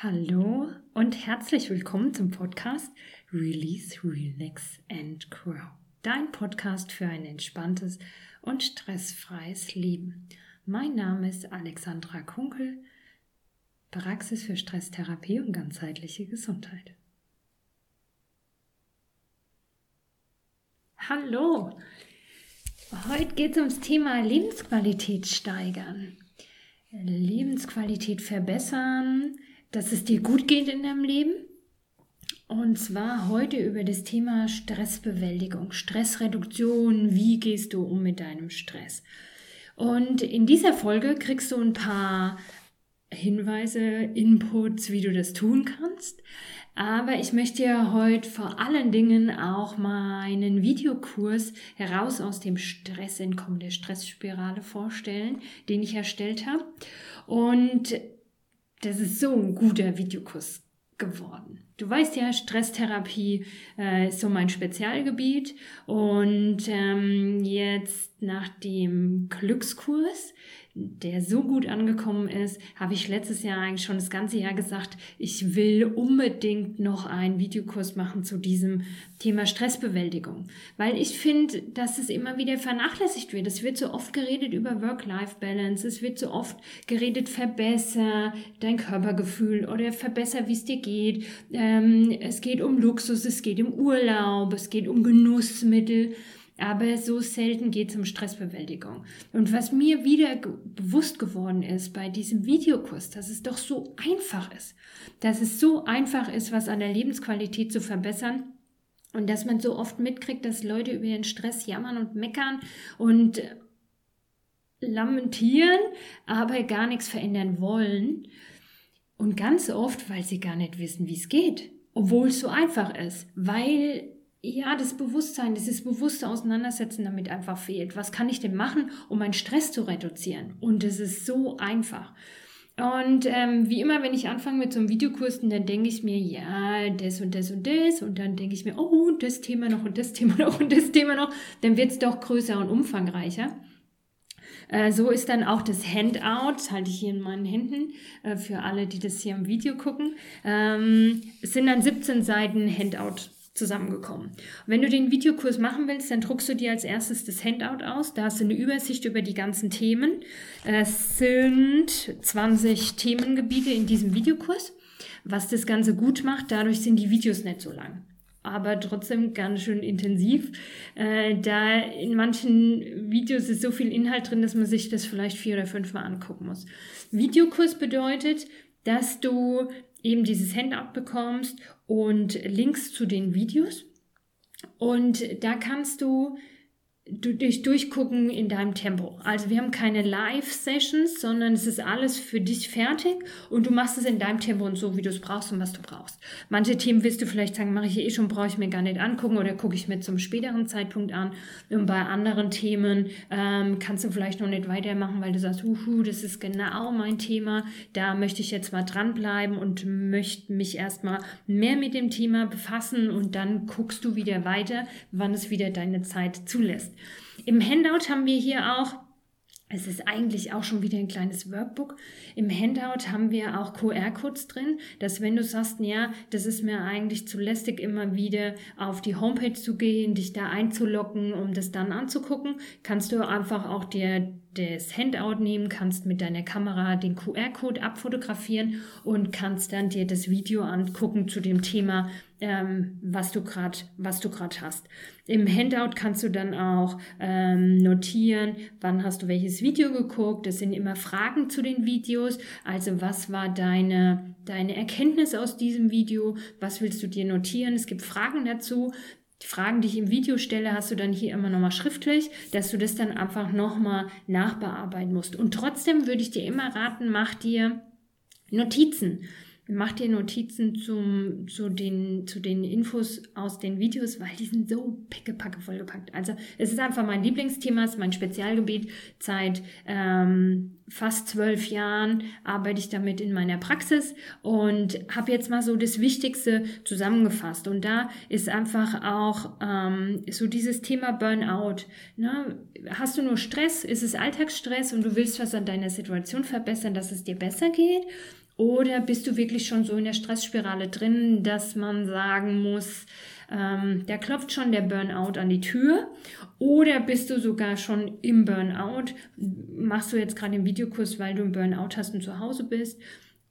Hallo und herzlich willkommen zum Podcast Release, Relax and Grow. Dein Podcast für ein entspanntes und stressfreies Leben. Mein Name ist Alexandra Kunkel, Praxis für Stresstherapie und ganzheitliche Gesundheit. Hallo, heute geht es ums Thema Lebensqualität steigern. Lebensqualität verbessern, dass es dir gut geht in deinem Leben. Und zwar heute über das Thema Stressbewältigung, Stressreduktion. Wie gehst du um mit deinem Stress? Und in dieser Folge kriegst du ein paar Hinweise, Inputs, wie du das tun kannst. Aber ich möchte dir heute vor allen Dingen auch meinen Videokurs heraus aus dem Stressentkommen der Stressspirale vorstellen, den ich erstellt habe. Und das ist so ein guter Videokurs geworden. Du weißt ja, Stresstherapie äh, ist so mein Spezialgebiet und ähm, jetzt nach dem Glückskurs der so gut angekommen ist, habe ich letztes Jahr eigentlich schon das ganze Jahr gesagt, ich will unbedingt noch einen Videokurs machen zu diesem Thema Stressbewältigung, weil ich finde, dass es immer wieder vernachlässigt wird. Es wird so oft geredet über Work-Life-Balance, es wird so oft geredet, verbessere dein Körpergefühl oder verbessere, wie es dir geht. Ähm, es geht um Luxus, es geht um Urlaub, es geht um Genussmittel. Aber so selten geht es um Stressbewältigung. Und was mir wieder bewusst geworden ist bei diesem Videokurs, dass es doch so einfach ist. Dass es so einfach ist, was an der Lebensqualität zu verbessern. Und dass man so oft mitkriegt, dass Leute über ihren Stress jammern und meckern und lamentieren, aber gar nichts verändern wollen. Und ganz oft, weil sie gar nicht wissen, wie es geht. Obwohl es so einfach ist. Weil ja, das Bewusstsein, dieses bewusste Auseinandersetzen damit einfach fehlt. Was kann ich denn machen, um meinen Stress zu reduzieren? Und es ist so einfach. Und ähm, wie immer, wenn ich anfange mit so einem Videokurs, dann denke ich mir, ja, das und das und das. Und dann denke ich mir, oh, das Thema noch und das Thema noch und das Thema noch. Dann wird es doch größer und umfangreicher. Äh, so ist dann auch das Handout, das halte ich hier in meinen Händen, äh, für alle, die das hier im Video gucken. Ähm, es sind dann 17 Seiten Handout zusammengekommen. Wenn du den Videokurs machen willst, dann druckst du dir als erstes das Handout aus. Da hast du eine Übersicht über die ganzen Themen. Es sind 20 Themengebiete in diesem Videokurs. Was das Ganze gut macht, dadurch sind die Videos nicht so lang aber trotzdem ganz schön intensiv. Äh, da in manchen Videos ist so viel Inhalt drin, dass man sich das vielleicht vier oder fünfmal angucken muss. Videokurs bedeutet, dass du eben dieses Handout bekommst und Links zu den Videos. Und da kannst du durch durchgucken in deinem Tempo. Also wir haben keine Live-Sessions, sondern es ist alles für dich fertig und du machst es in deinem Tempo und so, wie du es brauchst und was du brauchst. Manche Themen wirst du vielleicht sagen, mache ich eh schon, brauche ich mir gar nicht angucken oder gucke ich mir zum späteren Zeitpunkt an. Und bei anderen Themen ähm, kannst du vielleicht noch nicht weitermachen, weil du sagst, uhu, das ist genau mein Thema, da möchte ich jetzt mal dranbleiben und möchte mich erstmal mehr mit dem Thema befassen und dann guckst du wieder weiter, wann es wieder deine Zeit zulässt. Im Handout haben wir hier auch es ist eigentlich auch schon wieder ein kleines Workbook. Im Handout haben wir auch QR-Codes drin, dass wenn du sagst, ja, das ist mir eigentlich zu lästig, immer wieder auf die Homepage zu gehen, dich da einzulocken, um das dann anzugucken, kannst du einfach auch dir das Handout nehmen, kannst mit deiner Kamera den QR-Code abfotografieren und kannst dann dir das Video angucken zu dem Thema, ähm, was du gerade hast. Im Handout kannst du dann auch ähm, notieren, wann hast du welches Video geguckt. Das sind immer Fragen zu den Videos. Also was war deine deine Erkenntnis aus diesem Video? Was willst du dir notieren? Es gibt Fragen dazu. Die Fragen, die ich im Video stelle, hast du dann hier immer nochmal schriftlich, dass du das dann einfach nochmal nachbearbeiten musst. Und trotzdem würde ich dir immer raten, mach dir Notizen. Mach dir Notizen zum, zu, den, zu den Infos aus den Videos, weil die sind so pickepacke vollgepackt. Also es ist einfach mein Lieblingsthema, es ist mein Spezialgebiet seit ähm, fast zwölf Jahren arbeite ich damit in meiner Praxis und habe jetzt mal so das Wichtigste zusammengefasst. Und da ist einfach auch ähm, so dieses Thema Burnout. Ne? Hast du nur Stress? Ist es Alltagsstress und du willst was an deiner Situation verbessern, dass es dir besser geht? Oder bist du wirklich schon so in der Stressspirale drin, dass man sagen muss, ähm, da klopft schon der Burnout an die Tür? Oder bist du sogar schon im Burnout, machst du jetzt gerade den Videokurs, weil du einen Burnout hast und zu Hause bist?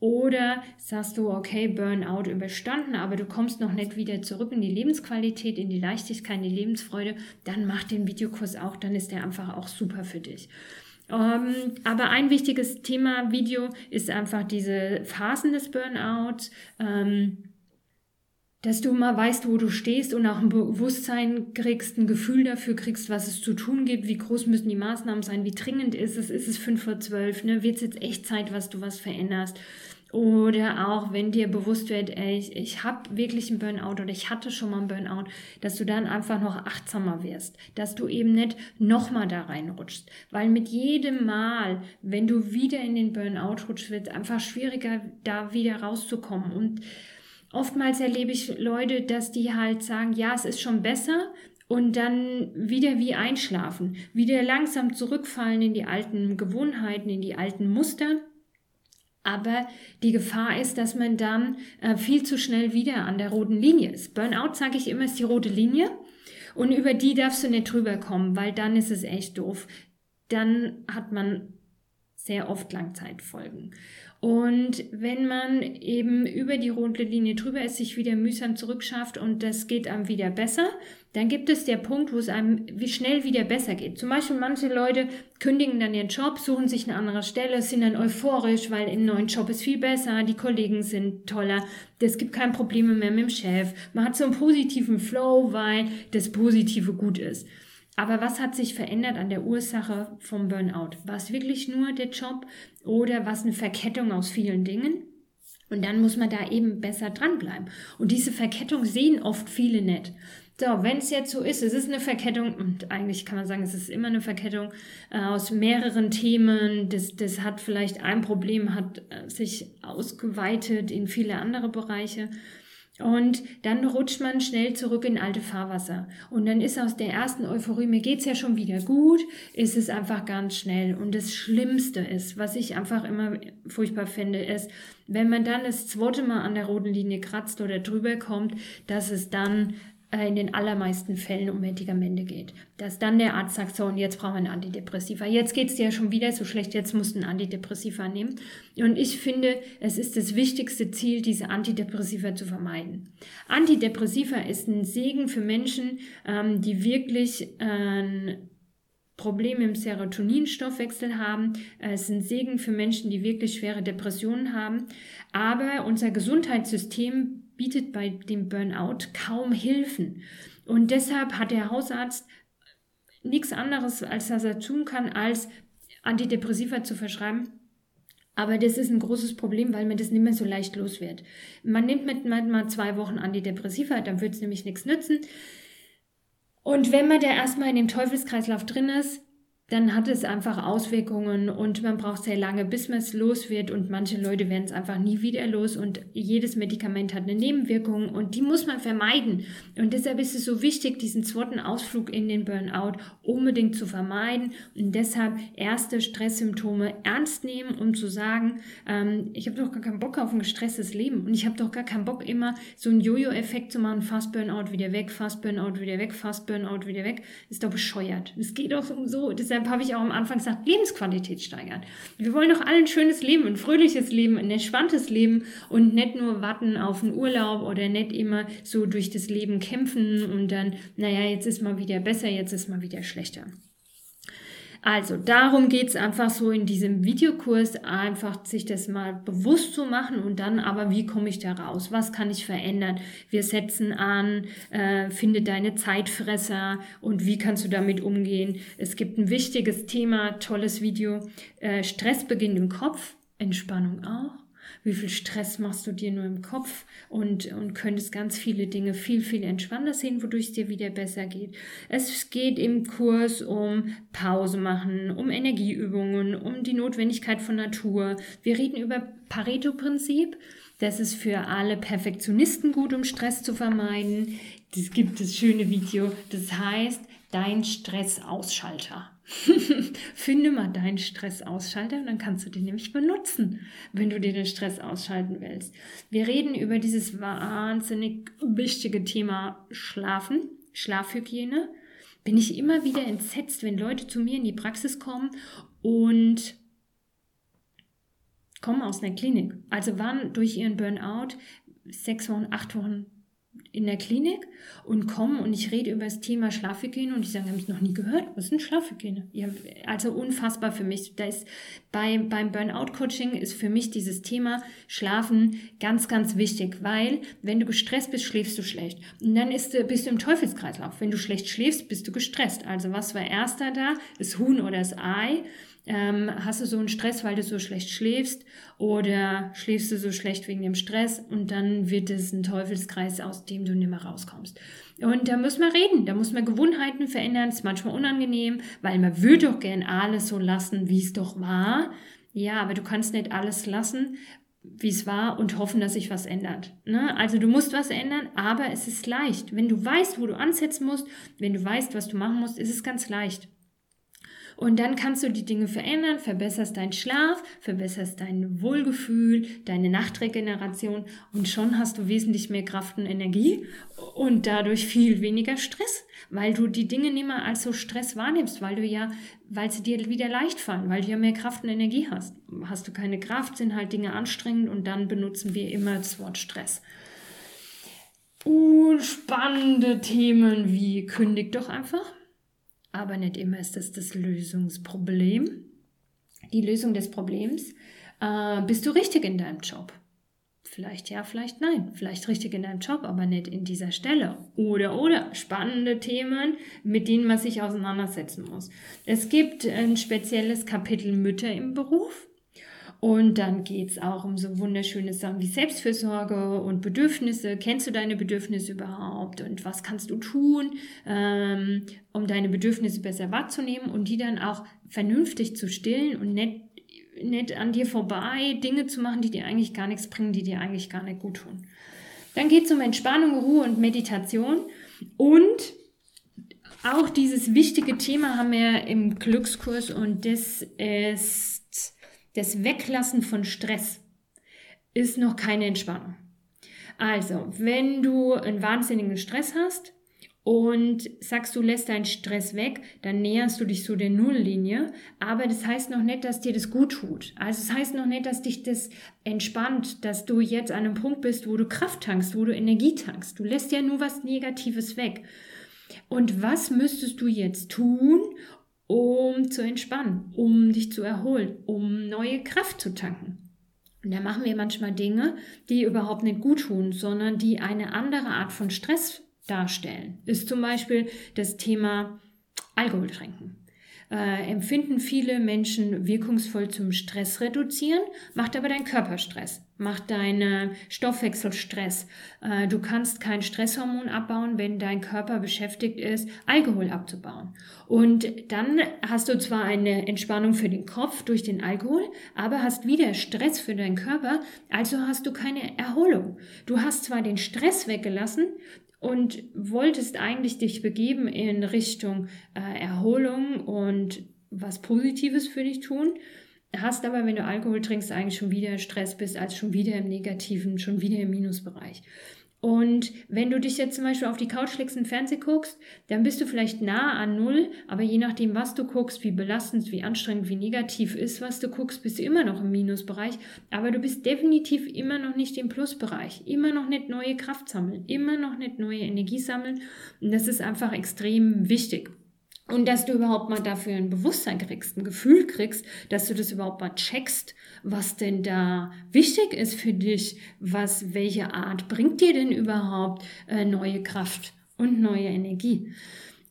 Oder sagst du, okay, Burnout überstanden, aber du kommst noch nicht wieder zurück in die Lebensqualität, in die Leichtigkeit, in die Lebensfreude, dann mach den Videokurs auch, dann ist der einfach auch super für dich. Um, ähm, aber ein wichtiges Thema Video ist einfach diese Phasen des Burnouts. Ähm, dass du mal weißt, wo du stehst und auch ein Bewusstsein kriegst, ein Gefühl dafür kriegst, was es zu tun gibt, wie groß müssen die Maßnahmen sein, wie dringend ist es, ist es fünf vor zwölf, ne? wird es jetzt echt Zeit, was du was veränderst. Oder auch, wenn dir bewusst wird, ey, ich, ich habe wirklich einen Burnout oder ich hatte schon mal einen Burnout, dass du dann einfach noch achtsamer wirst, dass du eben nicht nochmal da reinrutschst. Weil mit jedem Mal, wenn du wieder in den Burnout rutschst, wird es einfach schwieriger, da wieder rauszukommen. Und oftmals erlebe ich Leute, dass die halt sagen, ja, es ist schon besser und dann wieder wie einschlafen, wieder langsam zurückfallen in die alten Gewohnheiten, in die alten Muster. Aber die Gefahr ist, dass man dann äh, viel zu schnell wieder an der roten Linie ist. Burnout, sage ich immer, ist die rote Linie. Und über die darfst du nicht drüber kommen, weil dann ist es echt doof. Dann hat man sehr oft Langzeitfolgen. Und wenn man eben über die rote Linie drüber ist, sich wieder mühsam zurückschafft und das geht einem wieder besser, dann gibt es der Punkt, wo es einem wie schnell wieder besser geht. Zum Beispiel manche Leute kündigen dann ihren Job, suchen sich eine andere Stelle, sind dann euphorisch, weil im neuen Job ist viel besser, die Kollegen sind toller, es gibt keine Probleme mehr mit dem Chef, man hat so einen positiven Flow, weil das Positive gut ist. Aber was hat sich verändert an der Ursache vom Burnout? War es wirklich nur der Job oder war es eine Verkettung aus vielen Dingen? Und dann muss man da eben besser dranbleiben. Und diese Verkettung sehen oft viele nicht. So, wenn es jetzt so ist, es ist eine Verkettung, und eigentlich kann man sagen, es ist immer eine Verkettung äh, aus mehreren Themen. Das, das hat vielleicht ein Problem, hat äh, sich ausgeweitet in viele andere Bereiche. Und dann rutscht man schnell zurück in alte Fahrwasser. Und dann ist aus der ersten Euphorie, mir geht's ja schon wieder gut, ist es einfach ganz schnell. Und das Schlimmste ist, was ich einfach immer furchtbar finde, ist, wenn man dann das zweite Mal an der roten Linie kratzt oder drüber kommt, dass es dann in den allermeisten Fällen um Medikamente geht. Dass dann der Arzt sagt, so, und jetzt brauchen wir ein Antidepressiva. Jetzt geht es dir ja schon wieder so schlecht, jetzt musst du ein Antidepressiva nehmen. Und ich finde, es ist das wichtigste Ziel, diese Antidepressiva zu vermeiden. Antidepressiva ist ein Segen für Menschen, ähm, die wirklich äh, Probleme im Serotoninstoffwechsel haben. Es ist ein Segen für Menschen, die wirklich schwere Depressionen haben. Aber unser Gesundheitssystem bietet bei dem Burnout kaum Hilfen. Und deshalb hat der Hausarzt nichts anderes, als dass er tun kann, als Antidepressiva zu verschreiben. Aber das ist ein großes Problem, weil man das nicht mehr so leicht los wird. Man nimmt mit mal zwei Wochen Antidepressiva, dann wird es nämlich nichts nützen. Und wenn man da erstmal in dem Teufelskreislauf drin ist, dann hat es einfach Auswirkungen und man braucht sehr lange, bis man es los wird und manche Leute werden es einfach nie wieder los und jedes Medikament hat eine Nebenwirkung und die muss man vermeiden. Und deshalb ist es so wichtig, diesen zweiten Ausflug in den Burnout unbedingt zu vermeiden und deshalb erste Stresssymptome ernst nehmen, um zu sagen, ähm, ich habe doch gar keinen Bock auf ein gestresstes Leben und ich habe doch gar keinen Bock immer so einen Jojo-Effekt zu machen, fast Burnout wieder weg, fast Burnout wieder weg, fast Burnout wieder weg. Ist doch bescheuert. Es geht doch um so, deshalb deshalb habe ich auch am Anfang gesagt, Lebensqualität steigern. Wir wollen doch alle ein schönes Leben, ein fröhliches Leben, ein entspanntes Leben und nicht nur warten auf einen Urlaub oder nicht immer so durch das Leben kämpfen und dann, naja, jetzt ist mal wieder besser, jetzt ist mal wieder schlechter. Also darum geht es einfach so in diesem Videokurs, einfach sich das mal bewusst zu machen und dann aber, wie komme ich da raus? Was kann ich verändern? Wir setzen an, äh, finde deine Zeitfresser und wie kannst du damit umgehen? Es gibt ein wichtiges Thema, tolles Video, äh, Stress beginnt im Kopf, Entspannung auch. Wie viel Stress machst du dir nur im Kopf und, und könntest ganz viele Dinge viel, viel entspannter sehen, wodurch es dir wieder besser geht. Es geht im Kurs um Pause machen, um Energieübungen, um die Notwendigkeit von Natur. Wir reden über Pareto-Prinzip. Das ist für alle Perfektionisten gut, um Stress zu vermeiden. Es gibt das schöne Video, das heißt, dein Stressausschalter. Finde mal deinen Stressausschalter und dann kannst du den nämlich benutzen, wenn du dir den Stress ausschalten willst. Wir reden über dieses wahnsinnig wichtige Thema Schlafen, Schlafhygiene. Bin ich immer wieder entsetzt, wenn Leute zu mir in die Praxis kommen und kommen aus einer Klinik. Also waren durch ihren Burnout sechs Wochen, acht Wochen in der Klinik und kommen und ich rede über das Thema Schlafhygiene und die sagen, haben es noch nie gehört. Was ist Schlafhygiene? Ja, also unfassbar für mich. Da ist bei, beim Burnout-Coaching ist für mich dieses Thema Schlafen ganz, ganz wichtig, weil wenn du gestresst bist, schläfst du schlecht. Und dann ist, bist du im Teufelskreislauf. Wenn du schlecht schläfst, bist du gestresst. Also was war erster da? Das Huhn oder das Ei? Ähm, hast du so einen Stress, weil du so schlecht schläfst oder schläfst du so schlecht wegen dem Stress und dann wird es ein Teufelskreis, aus dem du nicht mehr rauskommst. Und da muss man reden, da muss man Gewohnheiten verändern, ist manchmal unangenehm, weil man würde doch gern alles so lassen, wie es doch war. Ja, aber du kannst nicht alles lassen, wie es war und hoffen, dass sich was ändert. Ne? Also du musst was ändern, aber es ist leicht. Wenn du weißt, wo du ansetzen musst, wenn du weißt, was du machen musst, ist es ganz leicht. Und dann kannst du die Dinge verändern, verbesserst deinen Schlaf, verbesserst dein Wohlgefühl, deine Nachtregeneration und schon hast du wesentlich mehr Kraft und Energie und dadurch viel weniger Stress, weil du die Dinge nicht mehr als so Stress wahrnimmst, weil du ja, weil sie dir wieder leicht fallen, weil du ja mehr Kraft und Energie hast. Hast du keine Kraft, sind halt Dinge anstrengend und dann benutzen wir immer das Wort Stress. Und spannende Themen wie kündig doch einfach aber nicht immer ist das das Lösungsproblem. Die Lösung des Problems. Äh, bist du richtig in deinem Job? Vielleicht ja, vielleicht nein. Vielleicht richtig in deinem Job, aber nicht in dieser Stelle. Oder, oder. Spannende Themen, mit denen man sich auseinandersetzen muss. Es gibt ein spezielles Kapitel Mütter im Beruf. Und dann geht es auch um so wunderschöne Sachen wie Selbstfürsorge und Bedürfnisse. Kennst du deine Bedürfnisse überhaupt? Und was kannst du tun, ähm, um deine Bedürfnisse besser wahrzunehmen und die dann auch vernünftig zu stillen und nicht, nicht an dir vorbei Dinge zu machen, die dir eigentlich gar nichts bringen, die dir eigentlich gar nicht gut tun. Dann geht es um Entspannung, Ruhe und Meditation. Und auch dieses wichtige Thema haben wir im Glückskurs und das ist das Weglassen von Stress ist noch keine Entspannung. Also, wenn du einen wahnsinnigen Stress hast und sagst, du lässt deinen Stress weg, dann näherst du dich so der Nulllinie. Aber das heißt noch nicht, dass dir das gut tut. Also, es das heißt noch nicht, dass dich das entspannt, dass du jetzt an einem Punkt bist, wo du Kraft tankst, wo du Energie tankst. Du lässt ja nur was Negatives weg. Und was müsstest du jetzt tun, um zu entspannen, um dich zu erholen, um neue Kraft zu tanken. Und da machen wir manchmal Dinge, die überhaupt nicht gut tun, sondern die eine andere Art von Stress darstellen. Ist zum Beispiel das Thema Alkohol trinken äh, empfinden viele Menschen wirkungsvoll zum Stress reduzieren, macht aber dein Körper Stress, macht deinen Stoffwechselstress. Äh, du kannst kein Stresshormon abbauen, wenn dein Körper beschäftigt ist, Alkohol abzubauen. Und dann hast du zwar eine Entspannung für den Kopf durch den Alkohol, aber hast wieder Stress für deinen Körper, also hast du keine Erholung. Du hast zwar den Stress weggelassen, und wolltest eigentlich dich begeben in Richtung äh, Erholung und was Positives für dich tun, hast aber, wenn du Alkohol trinkst, eigentlich schon wieder Stress bist, als schon wieder im Negativen, schon wieder im Minusbereich. Und wenn du dich jetzt zum Beispiel auf die Couch legst und Fernsehen guckst, dann bist du vielleicht nah an Null, aber je nachdem, was du guckst, wie belastend, wie anstrengend, wie negativ ist, was du guckst, bist du immer noch im Minusbereich. Aber du bist definitiv immer noch nicht im Plusbereich, immer noch nicht neue Kraft sammeln, immer noch nicht neue Energie sammeln. Und das ist einfach extrem wichtig. Und dass du überhaupt mal dafür ein Bewusstsein kriegst, ein Gefühl kriegst, dass du das überhaupt mal checkst, was denn da wichtig ist für dich, was, welche Art bringt dir denn überhaupt äh, neue Kraft und neue Energie.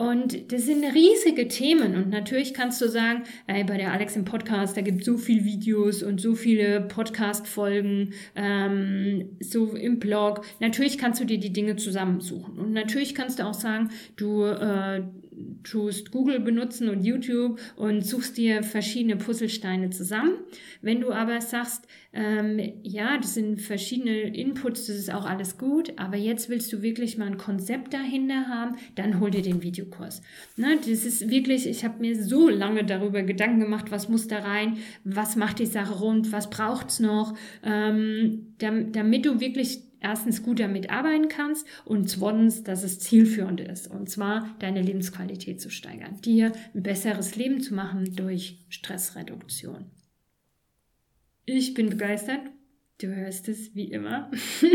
Und das sind riesige Themen. Und natürlich kannst du sagen, ey, bei der Alex im Podcast, da gibt es so viele Videos und so viele Podcast-Folgen, ähm, so im Blog. Natürlich kannst du dir die Dinge zusammensuchen. Und natürlich kannst du auch sagen, du äh, tust Google benutzen und YouTube und suchst dir verschiedene Puzzlesteine zusammen. Wenn du aber sagst, ähm, ja, das sind verschiedene Inputs, das ist auch alles gut, aber jetzt willst du wirklich mal ein Konzept dahinter haben, dann hol dir den Videokurs. Ne, das ist wirklich, ich habe mir so lange darüber Gedanken gemacht, was muss da rein, was macht die Sache rund, was braucht es noch, ähm, damit du wirklich erstens gut damit arbeiten kannst und zweitens, dass es zielführend ist. Und zwar deine Lebensqualität zu steigern, dir ein besseres Leben zu machen durch Stressreduktion. Ich bin begeistert. Du hörst es wie immer.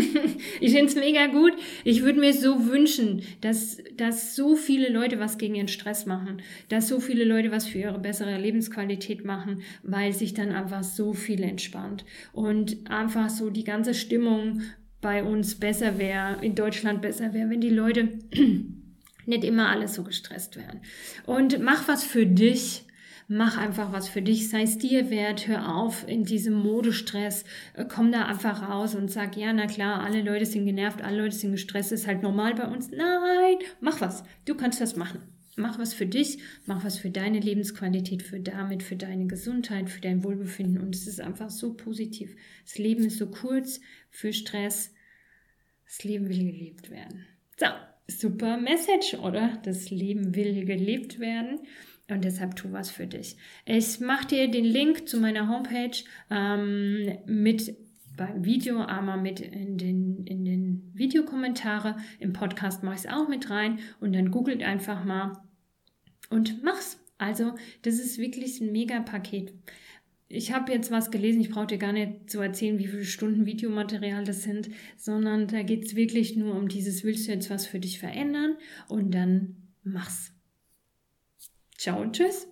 ich finde es mega gut. Ich würde mir so wünschen, dass, dass so viele Leute was gegen ihren Stress machen, dass so viele Leute was für ihre bessere Lebensqualität machen, weil sich dann einfach so viel entspannt und einfach so die ganze Stimmung bei uns besser wäre, in Deutschland besser wäre, wenn die Leute nicht immer alles so gestresst wären. Und mach was für dich. Mach einfach was für dich, sei es dir wert, hör auf in diesem Modestress, äh, komm da einfach raus und sag, ja, na klar, alle Leute sind genervt, alle Leute sind gestresst, ist halt normal bei uns. Nein, mach was, du kannst das machen. Mach was für dich, mach was für deine Lebensqualität, für damit, für deine Gesundheit, für dein Wohlbefinden und es ist einfach so positiv. Das Leben ist so kurz für Stress, das Leben will gelebt werden. So, super Message, oder? Das Leben will gelebt werden. Und deshalb tu was für dich. Ich mache dir den Link zu meiner Homepage ähm, mit beim Video, aber mit in den, in den Videokommentare. Im Podcast mache ich es auch mit rein und dann googelt einfach mal und mach's. Also, das ist wirklich ein mega Paket ich habe jetzt was gelesen, ich brauche dir gar nicht zu erzählen, wie viele Stunden Videomaterial das sind, sondern da geht es wirklich nur um dieses, willst du jetzt was für dich verändern und dann mach's. Ciao und tschüss.